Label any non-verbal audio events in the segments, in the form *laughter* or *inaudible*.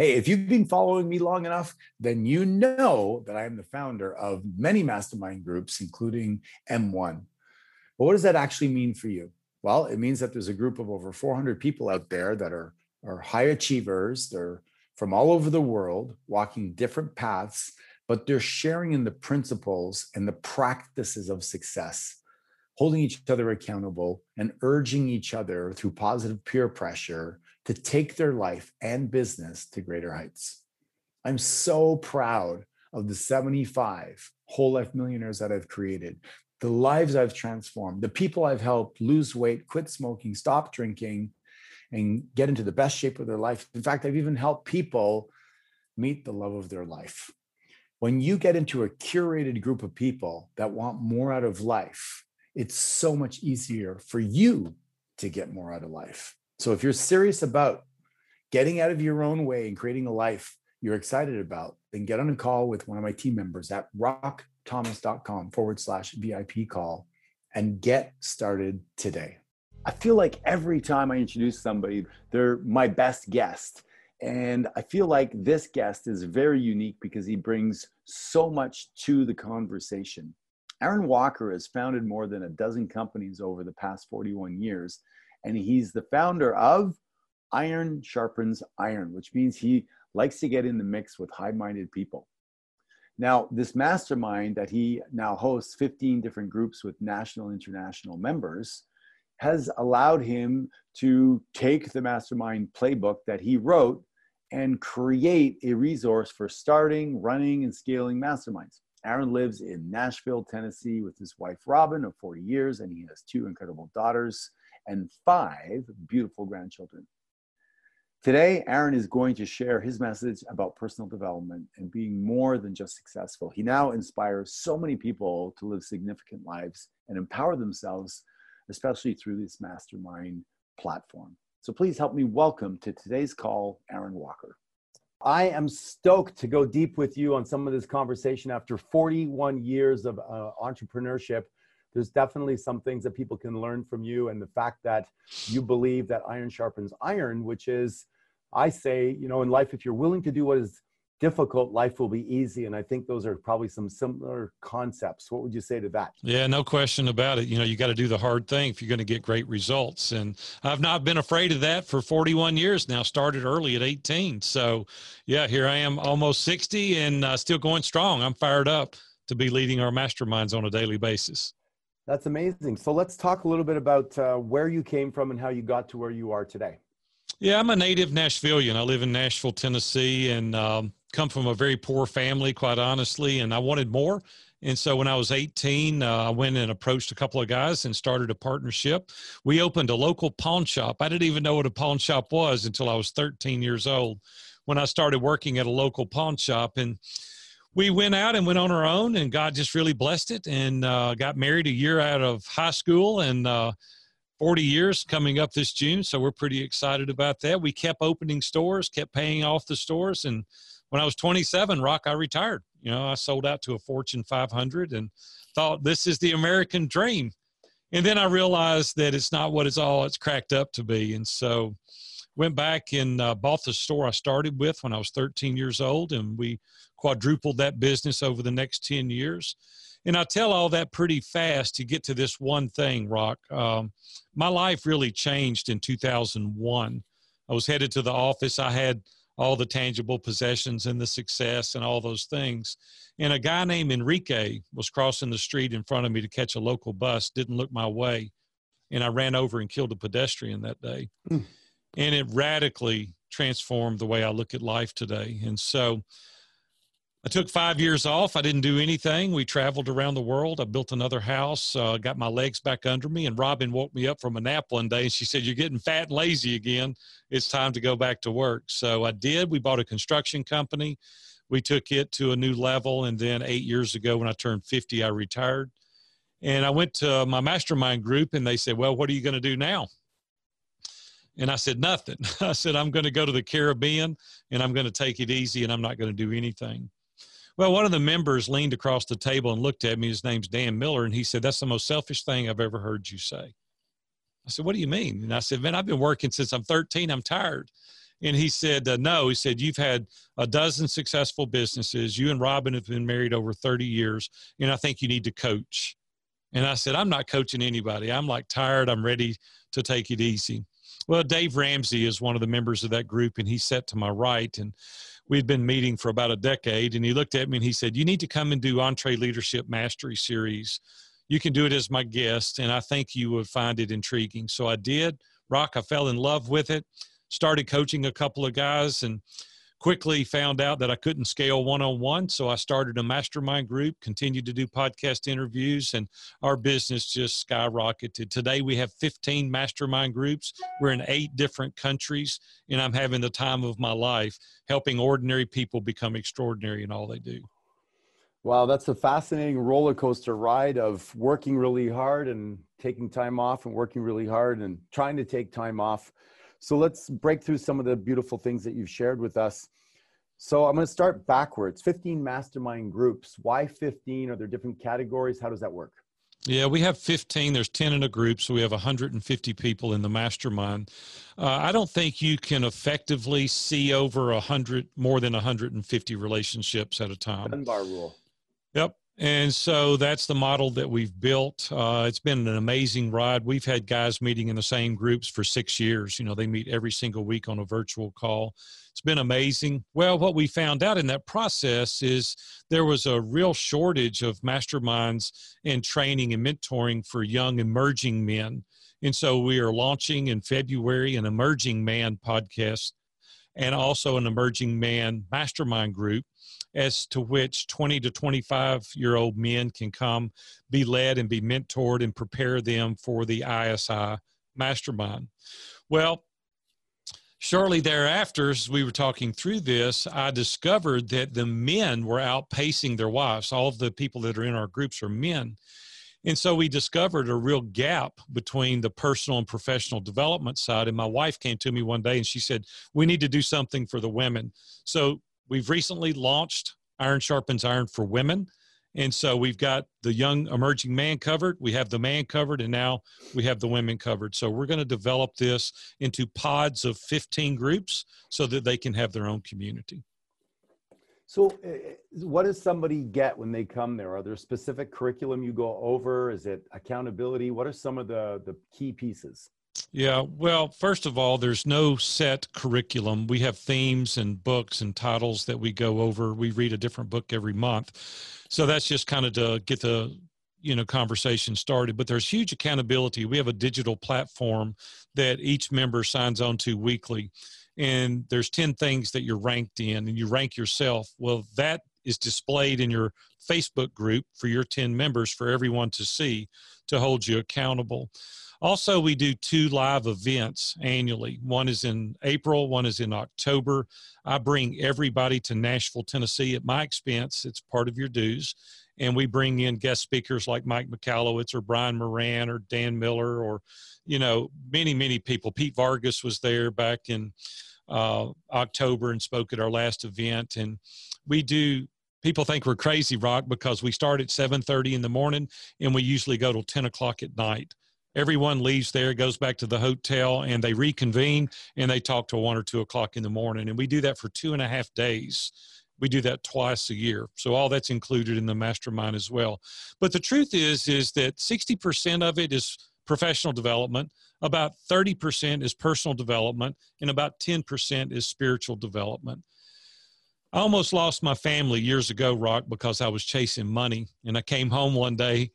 Hey, if you've been following me long enough, then you know that I am the founder of many mastermind groups, including M1. But what does that actually mean for you? Well, it means that there's a group of over 400 people out there that are, are high achievers. They're from all over the world, walking different paths, but they're sharing in the principles and the practices of success, holding each other accountable and urging each other through positive peer pressure to take their life and business to greater heights. I'm so proud of the 75 whole life millionaires that I've created, the lives I've transformed, the people I've helped lose weight, quit smoking, stop drinking, and get into the best shape of their life. In fact, I've even helped people meet the love of their life. When you get into a curated group of people that want more out of life, it's so much easier for you to get more out of life. So if you're serious about getting out of your own way and creating a life you're excited about, then get on a call with one of my team members at rockthomas.com forward slash VIP call and get started today. I feel like every time I introduce somebody, they're my best guest. And I feel like this guest is very unique because he brings so much to the conversation. Aaron Walker has founded more than a dozen companies over the past 41 years and he's the founder of Iron Sharpens Iron, which means he likes to get in the mix with high minded people. Now, this mastermind that he now hosts 15 different groups with national international members has allowed him to take the mastermind playbook that he wrote and create a resource for starting, running, and scaling masterminds. Aaron lives in Nashville, Tennessee with his wife Robin of 40 years, and he has two incredible daughters and five beautiful grandchildren. Today, Aaron is going to share his message about personal development and being more than just successful. He now inspires so many people to live significant lives and empower themselves, especially through this mastermind platform. So please help me welcome to today's call, Aaron Walker. I am stoked to go deep with you on some of this conversation after 41 years of uh, entrepreneurship there's definitely some things that people can learn from you and the fact that you believe that iron sharpens iron which is i say you know in life if you're willing to do what is difficult life will be easy. And i think those are probably some similar concepts. What would you say to that? Yeah no question about it. You know you got to do the hard thing if you're going to get great results. And i've not been afraid of that for 41 years now started early at 18 so yeah here i am almost 60 and uh, still going strong. I'm fired up to be leading our masterminds on a daily basis that's amazing. So let's talk a little bit about uh, where you came from and how you got to where you are today. Yeah, I'm a native Nashvilleian. I live in Nashville, Tennessee, and um, come from a very poor family, quite honestly. And I wanted more. And so when I was 18, uh, I went and approached a couple of guys and started a partnership. We opened a local pawn shop. I didn't even know what a pawn shop was until I was 13 years old when I started working at a local pawn shop. And we went out and went on our own, and God just really blessed it. And uh, got married a year out of high school, and uh, 40 years coming up this June. So we're pretty excited about that. We kept opening stores, kept paying off the stores, and when I was 27, Rock, I retired. You know, I sold out to a Fortune 500 and thought this is the American dream. And then I realized that it's not what it's all it's cracked up to be. And so went back and uh, bought the store I started with when I was 13 years old, and we quadrupled that business over the next 10 years. And I tell all that pretty fast to get to this one thing, Rock. Um, my life really changed in 2001. I was headed to the office. I had all the tangible possessions and the success and all those things. And a guy named Enrique was crossing the street in front of me to catch a local bus, didn't look my way. And I ran over and killed a pedestrian that day. Mm and it radically transformed the way I look at life today. And so I took five years off. I didn't do anything. We traveled around the world. I built another house, uh, got my legs back under me. And Robin woke me up from a nap one day and she said, You're getting fat and lazy again. It's time to go back to work. So I did. We bought a construction company. we took it to a new level. And then eight years ago, when I turned 50, I retired. And I went to my mastermind group and they said, Well, what are you going to do now? And I said, Nothing. *laughs* I said, I'm going to go to the Caribbean and I'm going to take it easy and I'm not going to do anything. Well, one of the members leaned across the table and looked at me. His name's Dan Miller. And he said, That's the most selfish thing I've ever heard you say. I said, What do you mean? And I said, Man, I've been working since I'm 13. I'm tired. And he said, uh, No. He said, You've had a dozen successful businesses. You and Robin have been married over 30 years. And I think you need to coach. And I said, I'm not coaching anybody. I'm like tired. I'm ready to take it easy. Well, Dave Ramsey is one of the members of that group, and he sat to my right. And we'd been meeting for about a decade. And he looked at me and he said, You need to come and do EntreLeadership Mastery Series. You can do it as my guest, and I think you would find it intriguing. So I did. Rock, I fell in love with it started coaching a couple of guys and quickly found out that I couldn't scale one on one. So I started a mastermind group, continued to do podcast interviews, and our business just skyrocketed. Today we have 15 mastermind groups. We're in eight different countries, and I'm having the time of my life helping ordinary people become extraordinary in all they do. Wow, that's a fascinating roller coaster ride of working really hard and taking time off and working really hard and trying to take time off so let's break through some of the beautiful things that you've shared with us. So I'm going to start backwards 15 mastermind groups. Why 15? Are there different categories? How does that work? Yeah, we have 15. There's 10 in a group, so we have 150 people in the mastermind. Uh, I don't think you can effectively see over 100, more than 150 relationships at a time. Dunbar rule. Yep. And so that's the model that we've built. Uh, it's been an amazing ride. We've had guys meeting in the same groups for six years. You know, they meet every single week on a virtual call. It's been amazing. Well, what we found out in that process is there was a real shortage of masterminds and training and mentoring for young emerging men. And so we are launching in February an Emerging Man podcast and also an Emerging Man mastermind group as to which 20 to 25 year old men can come be led and be mentored and prepare them for the ISI mastermind. Well, shortly thereafter, as we were talking through this, I discovered that the men were outpacing their wives. All of the people that are in our groups are men. And so we discovered a real gap between the personal and professional development side. And my wife came to me one day and she said, We need to do something for the women. So we've recently launched Iron Sharpens Iron for Women. And so we've got the young emerging man covered, we have the man covered, and now we have the women covered. So we're going to develop this into pods of 15 groups so that they can have their own community. So, uh, what does somebody get when they come there? Are there specific curriculum you go over? Is it accountability? What are some of the, the key pieces? Yeah, well, first of all, there's no set curriculum. We have themes and books and titles that we go over. We read a different book every month. So that's just kind of to get the you know conversation started but there's huge accountability we have a digital platform that each member signs on to weekly and there's 10 things that you're ranked in and you rank yourself well that is displayed in your facebook group for your 10 members for everyone to see to hold you accountable also, we do two live events annually. One is in April, one is in October. I bring everybody to Nashville, Tennessee at my expense. It's part of your dues. And we bring in guest speakers like Mike Michalowicz or Brian Moran or Dan Miller or, you know, many, many people. Pete Vargas was there back in uh, October and spoke at our last event. And we do people think we're crazy rock because we start at 7.30 in the morning and we usually go till 10 o'clock at night everyone leaves there, goes back to the hotel, and they reconvene and they talk till one or two o'clock in the morning. And we do that for two and a half days. We do that twice a year. So all that's included in the mastermind as well. But the truth is, is that 60% of it is professional development, about 30% is personal development, and about 10% is spiritual development. I almost lost my family years ago, Rock, because I was chasing money. And I came home one day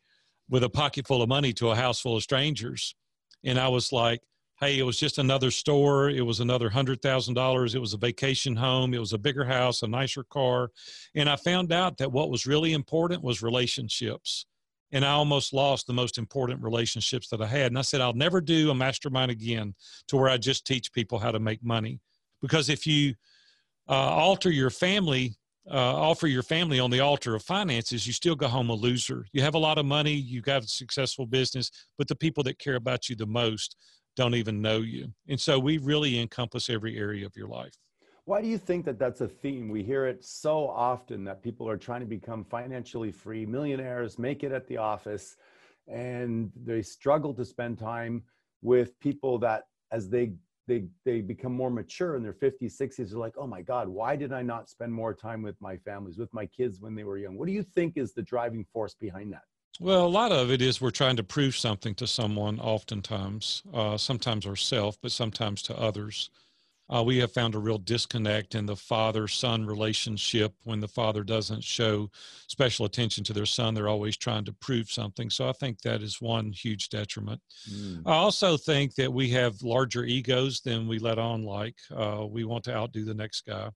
with a pocket full of money to a house full of strangers. And I was like, hey, it was just another store. It was another $100,000. It was a vacation home. It was a bigger house, a nicer car. And I found out that what was really important was relationships. And I almost lost the most important relationships that I had. And I said, I'll never do a mastermind again to where I just teach people how to make money. Because if you uh, alter your family uh, offer your family on the altar of finances, you still go home a loser. You have a lot of money, you've got a successful business, but the people that care about you the most don't even know you. And so we really encompass every area of your life. Why do you think that that's a theme? We hear it so often that people are trying to become financially free, millionaires, make it at the office, and they struggle to spend time with people that as they they they become more mature in their 50s 60s they're like oh my god why did i not spend more time with my families with my kids when they were young? What do you think is the driving force behind that? Well a lot of it is we're trying to prove something to someone oftentimes uh, sometimes ourselves but sometimes to others uh, we have found a real disconnect in the father son relationship when the father doesn't show special attention to their son. They're always trying to prove something. So I think that is one huge detriment. Mm. I also think that we have larger egos than we let on like. Uh, we want to outdo the next guy.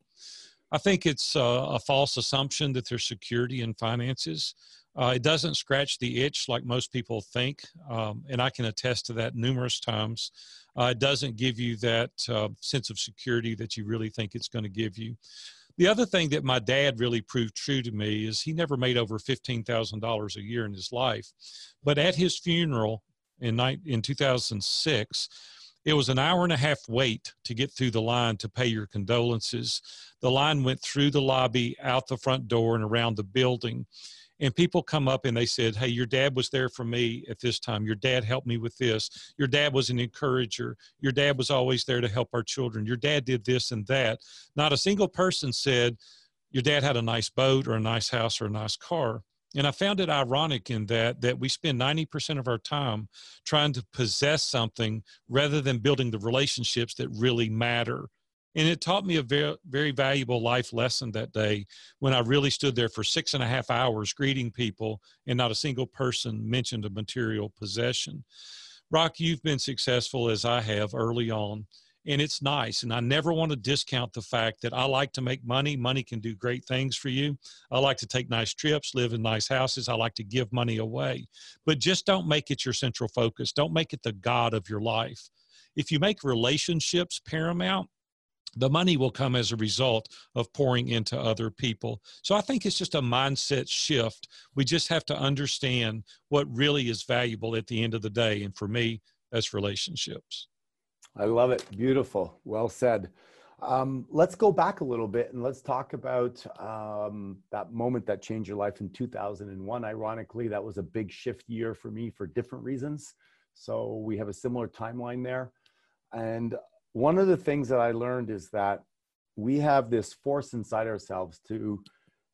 I think it's uh, a false assumption that there's security in finances. Uh, it doesn't scratch the itch like most people think, um, and I can attest to that numerous times. Uh, it doesn't give you that uh, sense of security that you really think it's going to give you. The other thing that my dad really proved true to me is he never made over $15,000 a year in his life. But at his funeral in, in 2006, it was an hour and a half wait to get through the line to pay your condolences. The line went through the lobby, out the front door, and around the building and people come up and they said hey your dad was there for me at this time. Your dad helped me with this. Your dad was an encourager. Your dad was always there to help our children. Your dad did this and that. Not a single person said your dad had a nice boat or a nice house or a nice car. And i found it ironic in that that we spend 90% of our time trying to possess something rather than building the relationships that really matter and it taught me a very, very valuable life lesson that day when I really stood there for six and a half hours greeting people and not a single person mentioned a material possession. Rock, you've been successful as I have early on, and it's nice. And I never want to discount the fact that I like to make money. Money can do great things for you. I like to take nice trips, live in nice houses. I like to give money away. But just don't make it your central focus. Don't make it the God of your life. If you make relationships paramount, the money will come as a result of pouring into other people. So I think it's just a mindset shift. We just have to understand what really is valuable at the end of the day. And for me, that's relationships. I love it. Beautiful. Well said. Um, let's go back a little bit and let's talk about um, that moment that changed your life in 2001. Ironically, that was a big shift year for me for different reasons. So we have a similar timeline there. And one of the things that I learned is that we have this force inside ourselves to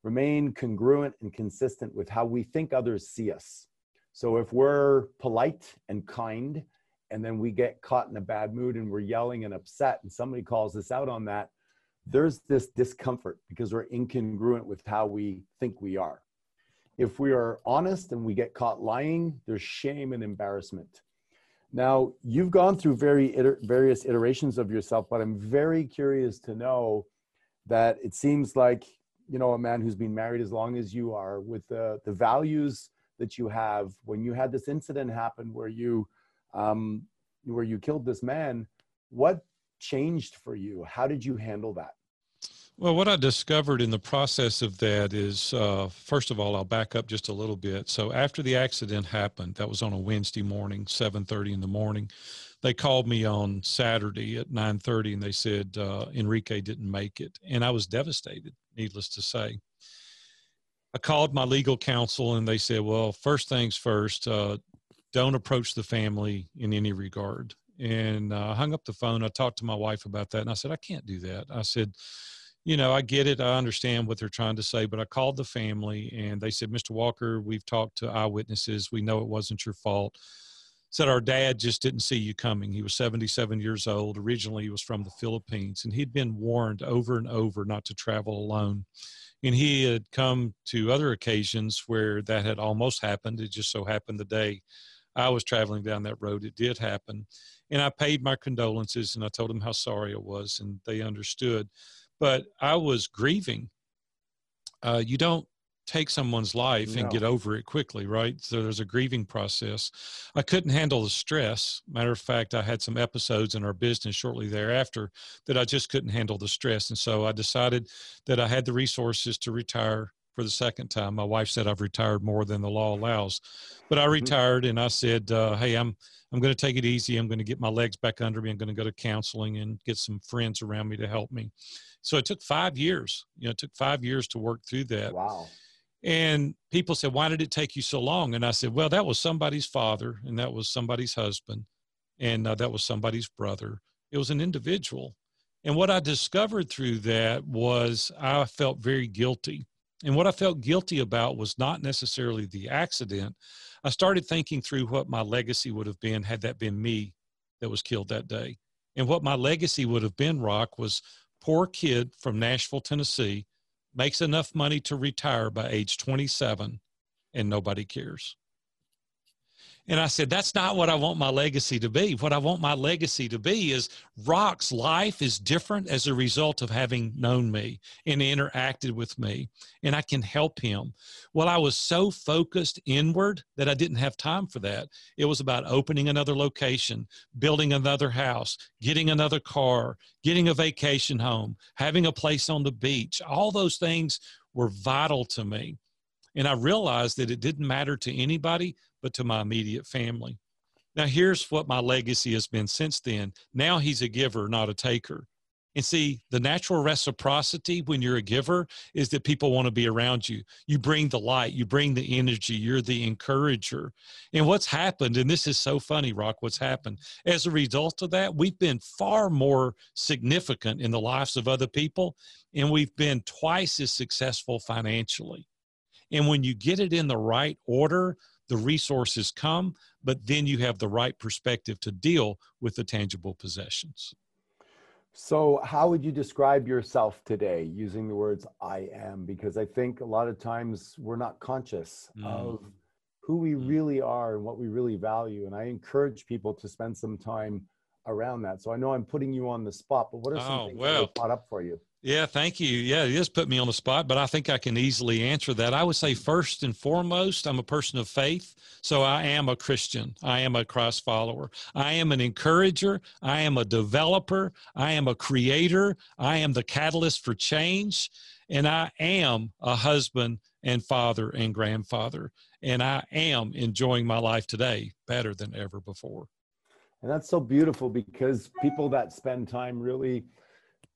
remain congruent and consistent with how we think others see us. So if we're polite and kind, and then we get caught in a bad mood and we're yelling and upset, and somebody calls us out on that, there's this discomfort because we're incongruent with how we think we are. If we are honest and we get caught lying, there's shame and embarrassment. Now, you've gone through very iter- various iterations of yourself, but I'm very curious to know that it seems like, you know, a man who's been married as long as you are, with the, the values that you have, when you had this incident happen where you, um, where you killed this man, what changed for you? How did you handle that? Well, what I discovered in the process of that is, uh, first of all, I'll back up just a little bit. So after the accident happened, that was on a Wednesday morning, 7:30 in the morning. They called me on Saturday at 9:30, and they said uh, Enrique didn't make it, and I was devastated. Needless to say, I called my legal counsel, and they said, "Well, first things first, uh, don't approach the family in any regard." And uh, I hung up the phone. I talked to my wife about that, and I said, "I can't do that." I said you know, I get it. I understand what they're trying to say, but I called the family and they said, Mr. Walker, we've talked to eyewitnesses. We know it wasn't your fault. Said our dad just didn't see you coming. He was 77 years old. Originally, he was from the Philippines and he'd been warned over and over not to travel alone. And he had come to other occasions where that had almost happened. It just so happened the day I was traveling down that road, it did happen. And I paid my condolences and I told them how sorry I was, and they understood but I was grieving. Uh, you don't take someone's life and get over it quickly, right? So there's a grieving process. I couldn't handle the stress. Matter of fact, I had some episodes in our business shortly thereafter that I just couldn't handle the stress. And so I decided that I had the resources to retire for the second time. My wife said I've retired more than the law allows, but I Mhm. retired and I said, uh, "Hey, I'm I'm going to take it easy. I'm going to get my legs back under me. I'm going to go to counseling and get some friends around me to help me." So it took five years. You know, it took five years to work through that. Wow. And people said, Why did it take you so long? And I said, Well, that was somebody's father, and that was somebody's husband, and uh, that was somebody's brother. It was an individual. And what I discovered through that was I felt very guilty. And what I felt guilty about was not necessarily the accident. I started thinking through what my legacy would have been had that been me that was killed that day. And what my legacy would have been, Rock, was poor kid from Nashville, Tennessee, makes enough money to retire by age 27 and nobody cares. And I said, that's not what I want my legacy to be. What I want my legacy to be is Rock's life is different as a result of having known me and interacted with me, and I can help him. Well, I was so focused inward that I didn't have time for that. It was about opening another location, building another house, getting another car, getting a vacation home, having a place on the beach. All those things were vital to me. And I realized that it didn't matter to anybody but to my immediate family. Now, here's what my legacy has been since then. Now he's a giver, not a taker. And see, the natural reciprocity when you're a giver is that people want to be around you. You bring the light, you bring the energy, you're the encourager. And what's happened, and this is so funny, Rock, what's happened, as a result of that, we've been far more significant in the lives of other people, and we've been twice as successful financially. And when you get it in the right order, the resources come, but then you have the right perspective to deal with the tangible possessions. So, how would you describe yourself today using the words I am? Because I think a lot of times we're not conscious Mm. of who we Mm. really are and what we really value. And I encourage people to spend some time around that. So, I know I'm putting you on the spot, but what are some Oh, things well. that caught up for you? Yeah, thank you. Yeah, it just put me on the spot, but I think I can easily answer that. I would say, first and foremost, I'm a person of faith. So I am a Christian. I am a Christ follower. I am an encourager. I am a developer. I am a creator. I am the catalyst for change. And I am a husband and father and grandfather. And I am enjoying my life today better than ever before. And that's so beautiful because people that spend time really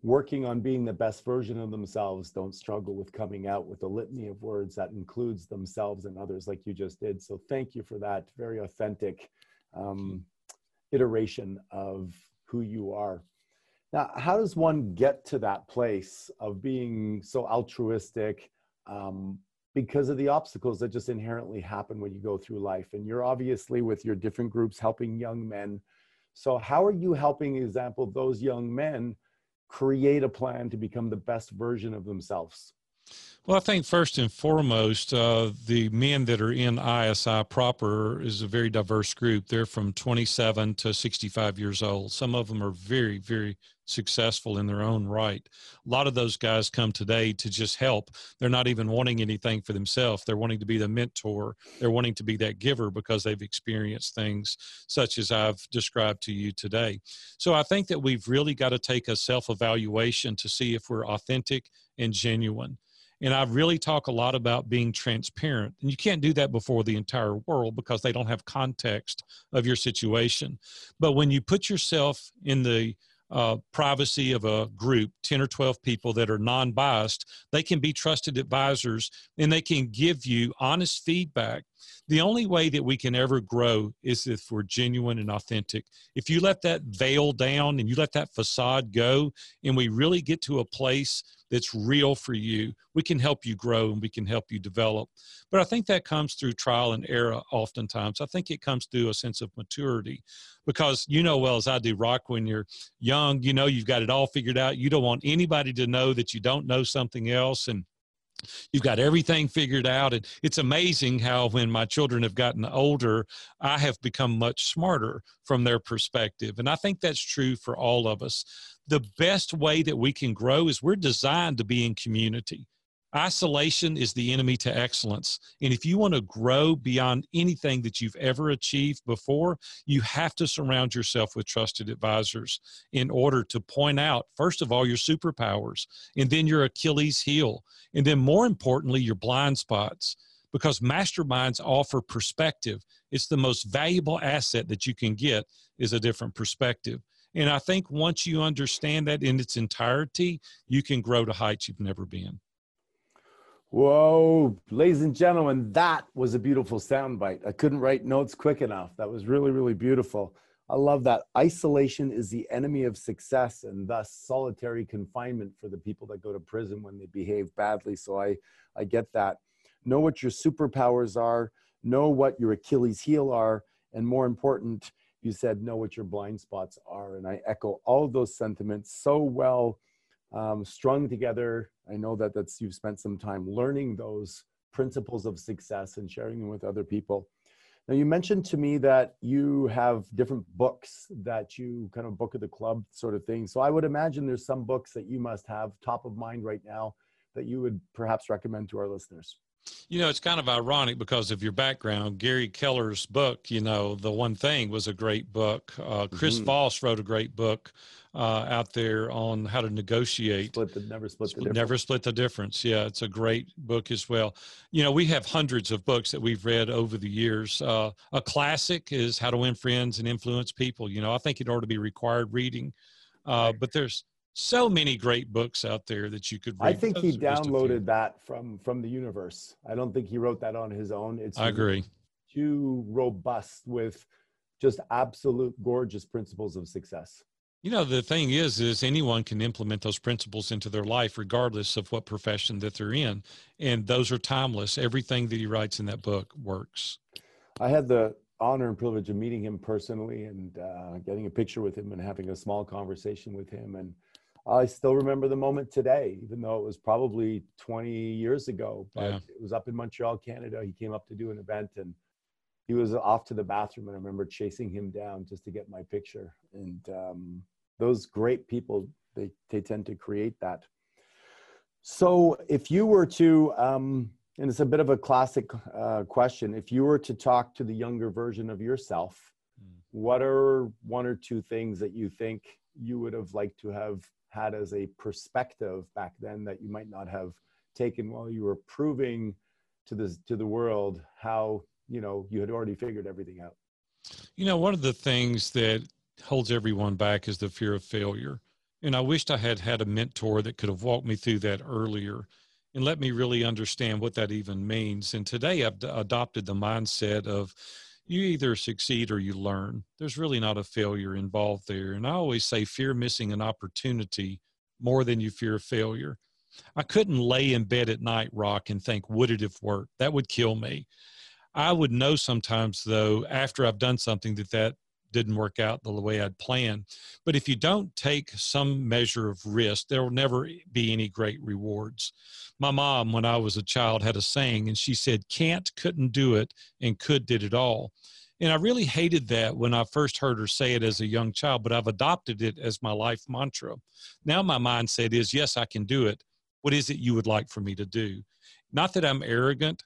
working on being the best version of themselves don't struggle with coming out with a litany of words that includes themselves and others like you just did. So thank you for that very authentic um, iteration of who you are. Now, how does one get to that place of being so altruistic um, because of the obstacles that just inherently happen when you go through life? And you're obviously with your different groups helping young men. So, how are you helping, example, those young men create a plan to become the best version of themselves? Well, I think first and foremost, uh, the men that are in ISI proper is a very diverse group. They're from 27 to 65 years old. Some of them are very, very successful in their own right. A lot of those guys come today to just help. They're not even wanting anything for themselves. They're wanting to be the mentor. They're wanting to be that giver because they've experienced things such as I've described to you today. So I think that we've really got to take a self evaluation to see if we're authentic and genuine. And I really talk a lot about being transparent. And you can't do that before the entire world because they don't have context of your situation. But when you put yourself in the uh, privacy of a group, 10 or 12 people that are non biased, they can be trusted advisors and they can give you honest feedback. The only way that we can ever grow is if we're genuine and authentic. If you let that veil down and you let that facade go, and we really get to a place that's real for you, we can help you grow and we can help you develop. But I think that comes through trial and error oftentimes. I think it comes through a sense of maturity because you know well as I do, Rock, when you're young, you know you've got it all figured out. You don't want anybody to know that you don't know something else. And you've got everything figured out and it's amazing how when my children have gotten older i have become much smarter from their perspective and i think that's true for all of us. The best way that we can grow is we're designed to be in community Isolation is the enemy to excellence. And if you want to grow beyond anything that you've ever achieved before, you have to surround yourself with trusted advisors in order to point out, first of all, your superpowers, and then your Achilles heel, and then more importantly, your blind spots. Because masterminds offer perspective. It's the most valuable asset that you can get is a different perspective. And I think once you understand that in its entirety, you can grow to heights you've never been. Whoa, ladies and gentlemen, that was a beautiful soundbite. I couldn't write notes quick enough. That was really, really beautiful. I love that. Isolation is the enemy of success and thus solitary confinement for the people that go to prison when they behave badly. So I, I get that. Know what your superpowers are, know what your Achilles heel are, and more important, you said know what your blind spots are. And I echo all those sentiments so well um, strung together. I know that that's you've spent some time learning those principles of success and sharing them with other people. Now, you mentioned to me that you have different books that you kind of book of the club sort of thing. So I would imagine there's some books that you must have top of mind right now that you would perhaps recommend to our listeners. You know, it's kind of ironic because of your background. Gary Keller's book, you know, The One Thing was a great book. Uh, Chris mm-hmm. Voss wrote a great book uh, out there on how to negotiate. Split the, never split the difference. Never split the difference. Yeah, it's a great book as well. You know, we have hundreds of books that we've read over the years. Uh, a classic is How to Win Friends and Influence People. You know, I think it ought to be required reading. Uh, but there's so many great books out there that you could read. I think Those he downloaded that from from the universe. I don't think he wrote that on his own. It's I agree. Too robust with just absolute gorgeous principles of success. You know, the thing is, is anyone can implement those principles into their life, regardless of what profession that they're in, and those are timeless. Everything that he writes in that book works. I had the honor and privilege of meeting him personally and uh, getting a picture with him and having a small conversation with him and I still remember the moment today, even though it was probably 20 years ago. But yeah. it was up in Montreal, Canada. He came up to do an event and he was off to the bathroom. And I remember chasing him down just to get my picture. And um, those great people, they, they tend to create that. So if you were to, um, and it's a bit of a classic uh, question, if you were to talk to the younger version of yourself, mm. what are one or two things that you think you would have liked to have had as a perspective back then that you might not have taken while you were proving to the to the world how you know you had already figured everything out. You know one of the things that holds everyone back is the fear of failure. And i wished i had had a mentor that could have walked me through that earlier and let me really understand what that even means. And today i've adopted the mindset of you either succeed or you learn. There's really not a failure involved there. And I always say fear missing an opportunity more than you fear failure. I couldn't lay in bed at night, Rock, and think, would it have worked? That would kill me. I would know sometimes, though, after I've done something that that didn't work out the way I'd planned. But if you don't take some measure of risk, there will never be any great rewards. My mom, when I was a child, had a saying, and she said, Can't, couldn't do it, and could did it all. And I really hated that when I first heard her say it as a young child, but I've adopted it as my life mantra. Now my mindset is, Yes, I can do it. What is it you would like for me to do? Not that I'm arrogant,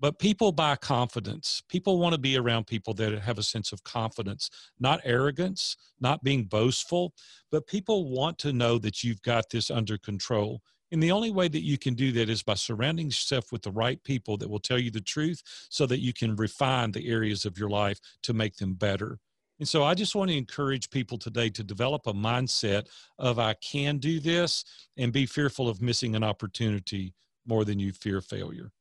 but people buy confidence. People want to be around people that have a sense of confidence, not arrogance, not being boastful, but people want to know that you've got this under control. And the only way that you can do that is by surrounding yourself with the right people that will tell you the truth so that you can refine the areas of your life to make them better. And so I just want to encourage people today to develop a mindset of I can do this and be fearful of missing an opportunity more than you fear failure.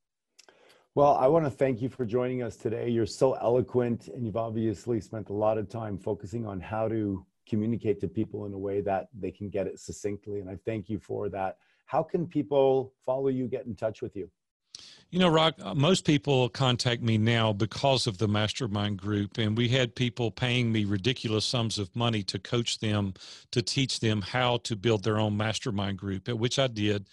Well, I want to thank you for joining us today. You're so eloquent, and you've obviously spent a lot of time focusing on how to communicate to people in a way that they can get it succinctly. And I thank you for that. How can people follow you, get in touch with you? You know, Rock, uh, most people contact me now because of the mastermind group, and we had people paying me ridiculous sums of money to coach them, to teach them how to build their own mastermind group, which I did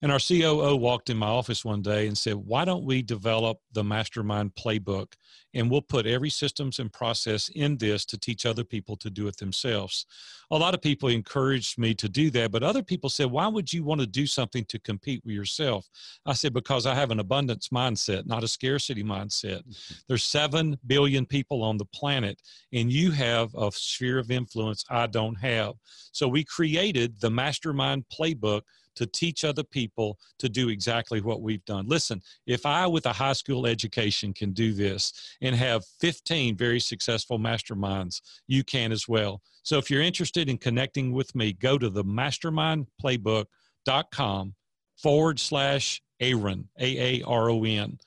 And our COO walked in my office one day and said, Why don't we develop the mastermind playbook? And we'll put every systems and process in this to teach other people to do it themselves. A lot of people encouraged me to do that, but other people said, Why would you want to do something to compete with yourself? I said, Because I have an abundance mindset, not a scarcity mindset. Mm-hmm. There's 7 billion people on the planet, and you have a sphere of influence I don't have. So we created the mastermind playbook to teach other people to do exactly what we've done. Listen, if I, with a high school education, can do this and have 15 very successful masterminds, you can as well. So if you're interested in connecting with me, go to the mastermindplaybook.com forward slash Aaron, A A R O N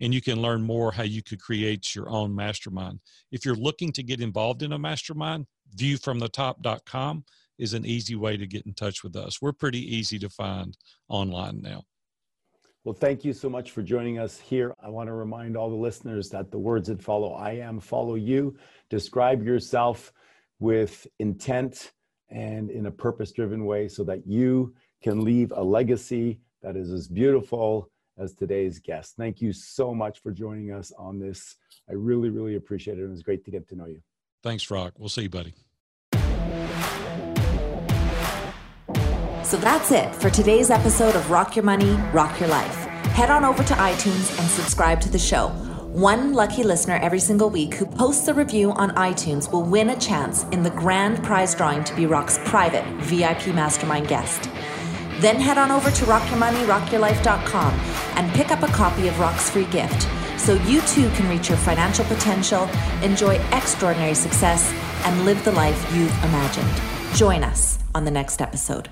and you can learn more how you could create your own mastermind. If you're looking to get involved in a mastermind, viewfromthetop.com is an easy way to get in touch with us. We're pretty easy to find online now. Well, thank you so much for joining us here. I want to remind all the listeners that the words that follow I am follow you. Describe yourself with intent and in a purpose driven way so that you can leave a legacy that is as beautiful as today's guest. Thank you so much for joining us on this. I really, really appreciate it. It was great to get to know you. Thanks, Rock. We'll see you, buddy. So that's it for today's episode of Rock Your Money, Rock Your Life. Head on over to iTunes and subscribe to the show. One lucky listener every single week who posts a review on iTunes will win a chance in the grand prize drawing to be Rock's private VIP mastermind guest. Then head on over to rockyourmoneyrockyourlife.com and pick up a copy of Rock's free gift so you too can reach your financial potential, enjoy extraordinary success, and live the life you've imagined. Join us on the next episode.